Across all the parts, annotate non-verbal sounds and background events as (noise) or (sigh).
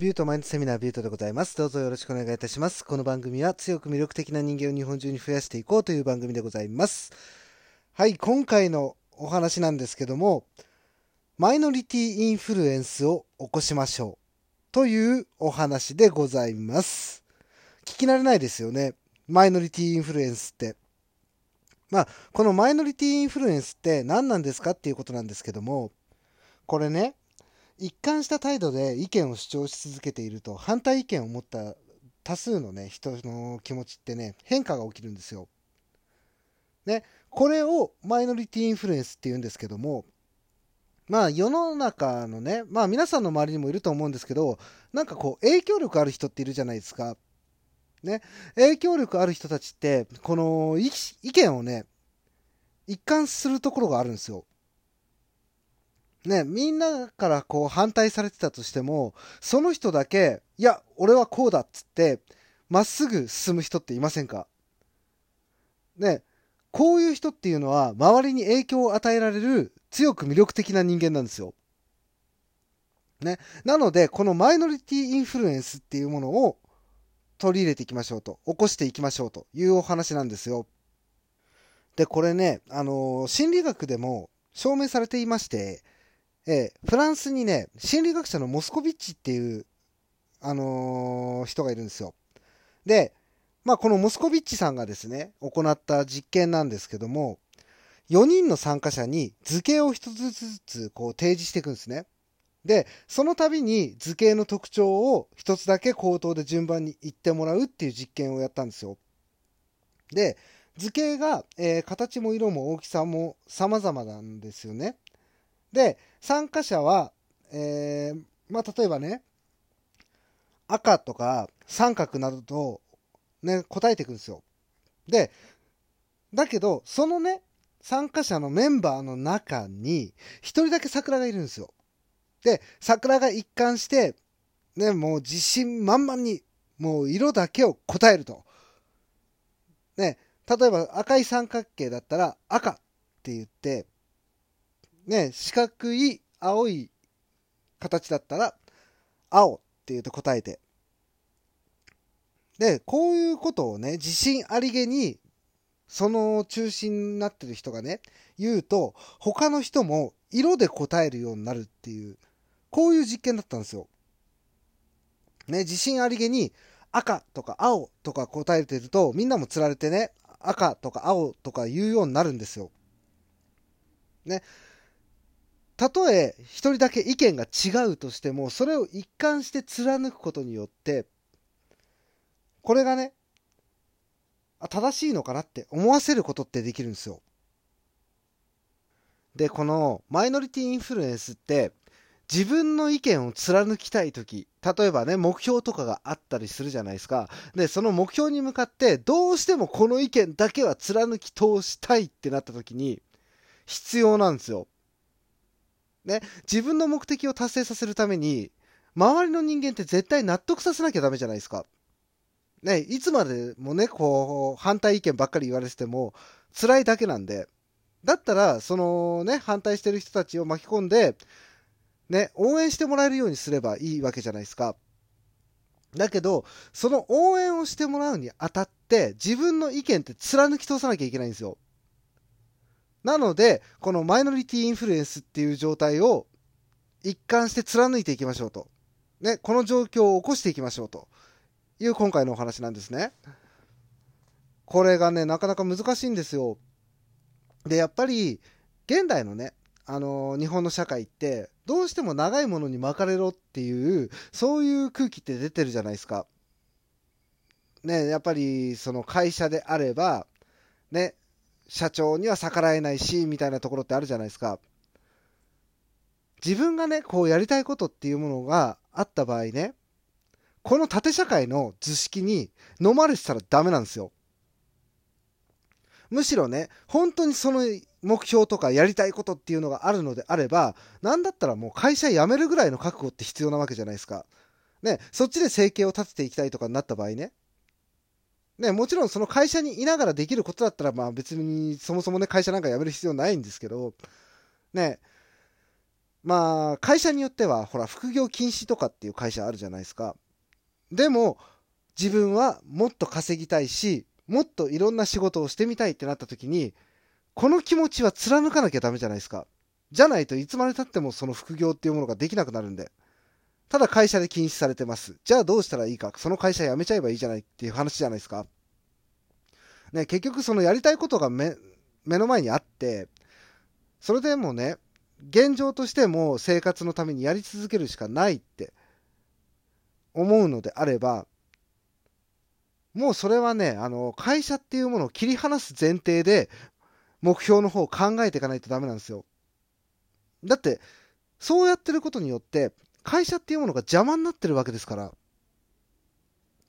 ビュートマインドセミナービュートでございます。どうぞよろしくお願いいたします。この番組は強く魅力的な人間を日本中に増やしていこうという番組でございます。はい、今回のお話なんですけども、 minority influence を起こしましょうというお話でございます。聞き慣れないですよね。 minority influence って。まあ、この minority influence って何なんですかっていうことなんですけども、これね、一貫した態度で意見を主張し続けていると反対意見を持った多数のね人の気持ちってね変化が起きるんですよ。ねこれをマイノリティインフルエンスって言うんですけどもまあ世の中のねまあ皆さんの周りにもいると思うんですけどなんかこう影響力ある人っているじゃないですか。ね影響力ある人たちってこの意見をね一貫するところがあるんですよ。ね、みんなからこう反対されてたとしても、その人だけ、いや、俺はこうだっつって、まっすぐ進む人っていませんか？ね、こういう人っていうのは、周りに影響を与えられる強く魅力的な人間なんですよ。ね、なので、このマイノリティインフルエンスっていうものを取り入れていきましょうと、起こしていきましょうというお話なんですよ。で、これね、あのー心理学でも証明されていまして、えーフランスにね、心理学者のモスコビッチっていう、あのー人がいるんですよ。で、まあ、このモスコビッチさんがですね、行った実験なんですけども、4人の参加者に図形を一つずつこう提示していくんですね。で、その度に図形の特徴を一つだけ口頭で順番に言ってもらうっていう実験をやったんですよ。で、図形が、えー形も色も大きさも様々なんですよね。で、参加者は、えーまあ、例えばね、赤とか三角などと、ね、答えていくんですよ。で、だけど、そのね、参加者のメンバーの中に、一人だけ桜がいるんですよ。で、桜が一貫して、ね、もう自信満々に、もう色だけを答えると。ね、例えば赤い三角形だったら赤って言って、ね、四角い青い形だったら青って言うと答えて。で、こういうことをね、自信ありげに、その中心になってる人がね、言うと、他の人も色で答えるようになるっていう、こういう実験だったんですよ。ね、自信ありげに赤とか青とか答えてると、みんなも釣られてね、赤とか青とか言うようになるんですよ。ね。たとえ一人だけ意見が違うとしても、それを一貫して貫くことによって、これがね、正しいのかなって思わせることってできるんですよ。で、このマイノリティインフルエンスって、自分の意見を貫きたいとき、例えばね、目標とかがあったりするじゃないですか。で、その目標に向かって、どうしてもこの意見だけは貫き通したいってなったときに、必要なんですよ。ね、自分の目的を達成させるために、周りの人間って絶対納得させなきゃダメじゃないですか。ね、いつまでもね、こう、反対意見ばっかり言われてても、辛いだけなんで、だったら、そのね、反対してる人たちを巻き込んで、ね、応援してもらえるようにすればいいわけじゃないですか。だけど、その応援をしてもらうにあたって、自分の意見って貫き通さなきゃいけないんですよ。なので、このマイノリティインフルエンスっていう状態を一貫して貫いていきましょうと。ね、この状況を起こしていきましょうという今回のお話なんですね。これがね、なかなか難しいんですよ。で、やっぱり、現代のね、あの日本の社会って、どうしても長いものに巻かれろっていう、そういう空気って出てるじゃないですか。ね、やっぱり、その会社であれば、ね、社長には逆らえないし、みたいなところってあるじゃないですか。自分がね、こうやりたいことっていうものがあった場合ね、この縦社会の図式に飲まれてたらダメなんですよ。むしろね、本当にその目標とかやりたいことっていうのがあるのであれば、なんだったらもう会社辞めるぐらいの覚悟って必要なわけじゃないですか。ね、そっちで生計を立てていきたいとかになった場合ね。ね、もちろんその会社にいながらできることだったら、まあ別にそもそもね、会社なんか辞める必要ないんですけど、ね、まあ、会社によっては、ほら、副業禁止とかっていう会社あるじゃないですか。でも、自分はもっと稼ぎたいし、もっといろんな仕事をしてみたいってなった時に、この気持ちは貫かなきゃダメじゃないですか。じゃないといつまで経ってもその副業っていうものができなくなるんで。ただ会社で禁止されてます。じゃあどうしたらいいか。その会社辞めちゃえばいいじゃないっていう話じゃないですか。ね、結局そのやりたいことが目目の前にあって、それでもね、現状としても生活のためにやり続けるしかないって思うのであれば、もうそれはね、あの、会社っていうものを切り離す前提で、目標の方を考えていかないとダメなんですよ。だって、そうやってることによって、会社っていうものが邪魔になってるわけですから。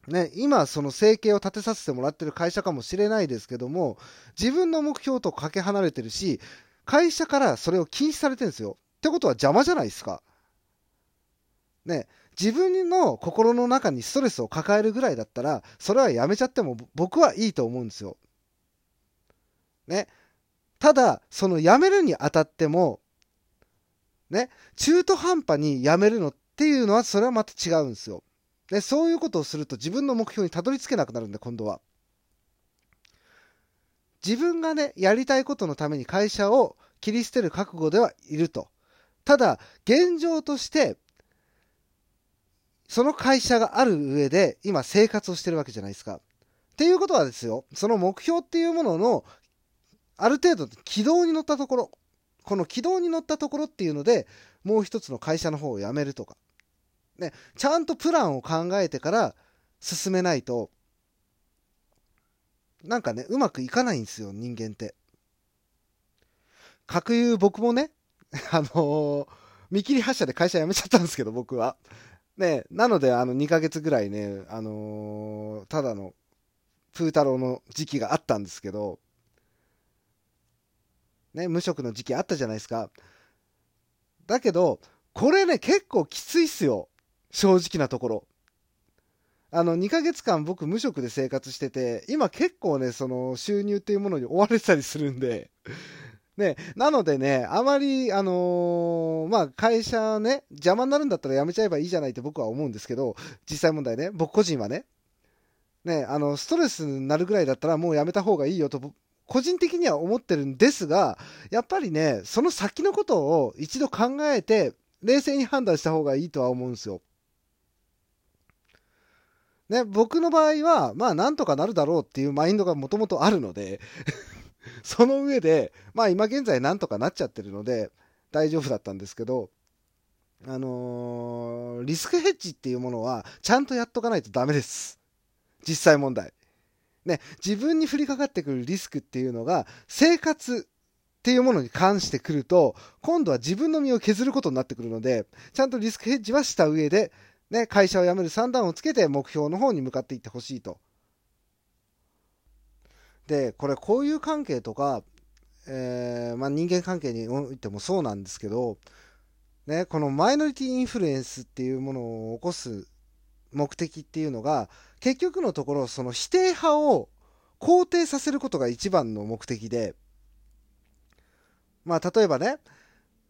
ね、今、その生計を立てさせてもらってる会社かもしれないですけども、自分の目標とかけ離れてるし、会社からそれを禁止されてるんですよ。ってことは邪魔じゃないですか。ね、自分の心の中にストレスを抱えるぐらいだったら、それはやめちゃっても僕はいいと思うんですよ。ね。ただ、そのやめるにあたっても、ね、中途半端にやめるのっていうのは、それはまた違うんですよ。で、そういうことをすると自分の目標にたどり着けなくなるんで、今度は。自分がね、やりたいことのために会社を切り捨てる覚悟ではいると。ただ、現状として、その会社がある上で、今生活をしてるわけじゃないですか。っていうことはですよ、その目標っていうものの、ある程度軌道に乗ったところ、この軌道に乗ったところっていうので、もう一つの会社の方を辞めるとか。ね、ちゃんとプランを考えてから進めないと、なんかね、うまくいかないんですよ、人間って。かいう僕もね、(laughs) あのー、見切り発車で会社辞めちゃったんですけど、僕は。ね、なので、あの、2ヶ月ぐらいね、あのー、ただの、プー太郎の時期があったんですけど、ね、無職の時期あったじゃないですか。だけど、これね、結構きついっすよ。正直なところ。あの、2ヶ月間僕無職で生活してて、今結構ね、その収入っていうものに追われてたりするんで、ね、なのでね、あまり、あのー、まあ、会社ね、邪魔になるんだったら辞めちゃえばいいじゃないって僕は思うんですけど、実際問題ね、僕個人はね、ね、あの、ストレスになるぐらいだったらもう辞めた方がいいよと、個人的には思ってるんですが、やっぱりね、その先のことを一度考えて、冷静に判断した方がいいとは思うんですよ。ね、僕の場合は、まあなんとかなるだろうっていうマインドがもともとあるので (laughs) その上で、まあ今現在なんとかなっちゃってるので大丈夫だったんですけど、あのー、リスクヘッジっていうものはちゃんとやっとかないとダメです。実際問題。ね、自分に降りかかってくるリスクっていうのが生活っていうものに関してくると、今度は自分の身を削ることになってくるので、ちゃんとリスクヘッジはした上で、ね、会社を辞める算段をつけて目標の方に向かっていってほしいと。で、これ交友関係とか、えー、まあ、人間関係においてもそうなんですけど、ね、このマイノリティインフルエンスっていうものを起こす目的っていうのが、結局のところ、その否定派を肯定させることが一番の目的で、まあ、例えばね、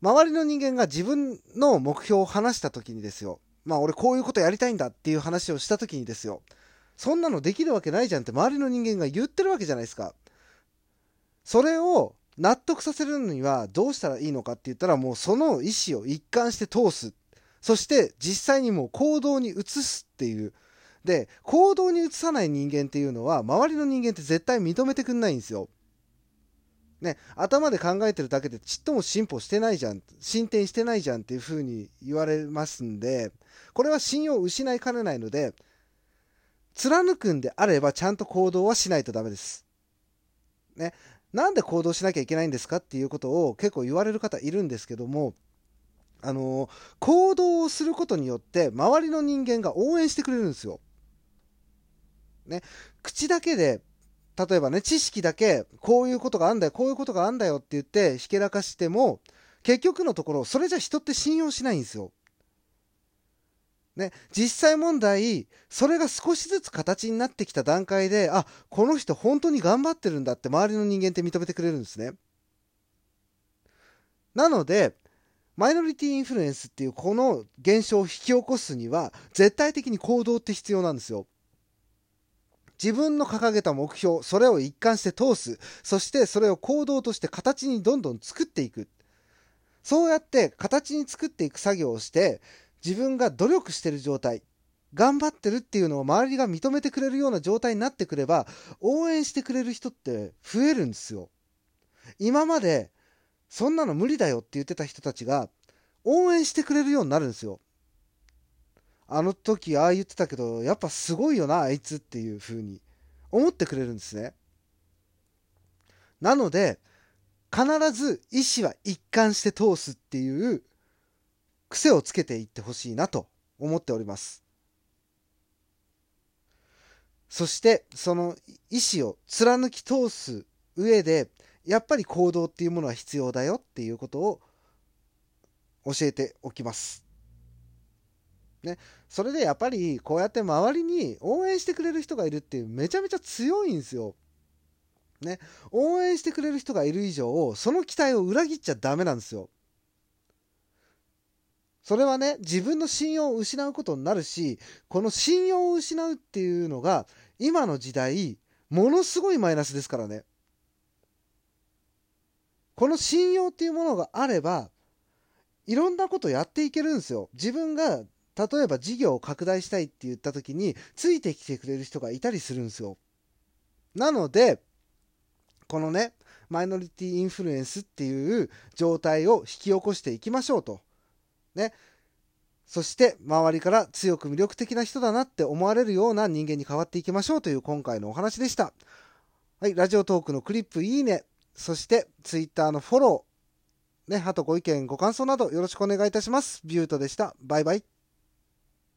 周りの人間が自分の目標を話した時にですよ、まあ俺こういうことやりたいんだっていう話をした時にですよ。そんなのできるわけないじゃんって周りの人間が言ってるわけじゃないですか。それを納得させるのにはどうしたらいいのかって言ったらもうその意思を一貫して通す。そして実際にもう行動に移すっていう。で、行動に移さない人間っていうのは周りの人間って絶対認めてくんないんですよ。ね、頭で考えてるだけでちっとも進歩してないじゃん、進展してないじゃんっていうふうに言われますんで、これは信用を失いかねないので、貫くんであればちゃんと行動はしないとダメです。ね、なんで行動しなきゃいけないんですかっていうことを結構言われる方いるんですけども、あの行動をすることによって周りの人間が応援してくれるんですよ。ね、口だけで例えばね、知識だけ、こういうことがあんだよ、こういうことがあんだよって言って、ひけらかしても、結局のところ、それじゃ人って信用しないんですよ。ね、実際問題、それが少しずつ形になってきた段階で、あ、この人本当に頑張ってるんだって周りの人間って認めてくれるんですね。なので、マイノリティインフルエンスっていうこの現象を引き起こすには絶対的に行動って必要なんですよ。自分の掲げた目標、それを一貫して通す。そしてそれを行動として形にどんどん作っていく。そうやって形に作っていく作業をして、自分が努力してる状態、頑張ってるっていうのを周りが認めてくれるような状態になってくれば、応援してくれる人って増えるんですよ。今まで、そんなの無理だよって言ってた人たちが、応援してくれるようになるんですよ。あの時ああ言ってたけど、やっぱすごいよな、あいつっていう風に思ってくれるんですね。なので、必ず意思は一貫して通すっていう癖をつけていってほしいなと思っております。そして、その意思を貫き通す上で、やっぱり行動っていうものは必要だよっていうことを教えておきます。ね、それでやっぱりこうやって周りに応援してくれる人がいるっていうめちゃめちゃ強いんですよ。ね、応援してくれる人がいる以上その期待を裏切っちゃダメなんですよ。それはね自分の信用を失うことになるしこの信用を失うっていうのが今の時代ものすごいマイナスですからね。この信用っていうものがあればいろんなことやっていけるんですよ。自分が例えば事業を拡大したいって言った時についてきてくれる人がいたりするんですよ。なので、このね、マイノリティインフルエンスっていう状態を引き起こしていきましょうと。ね。そして周りから強く魅力的な人だなって思われるような人間に変わっていきましょうという今回のお話でした。はい、ラジオトークのクリップいいね、そしてツイッターのフォロー、ね、あとご意見、ご感想などよろしくお願いいたします。ビュートでした。バイバイ。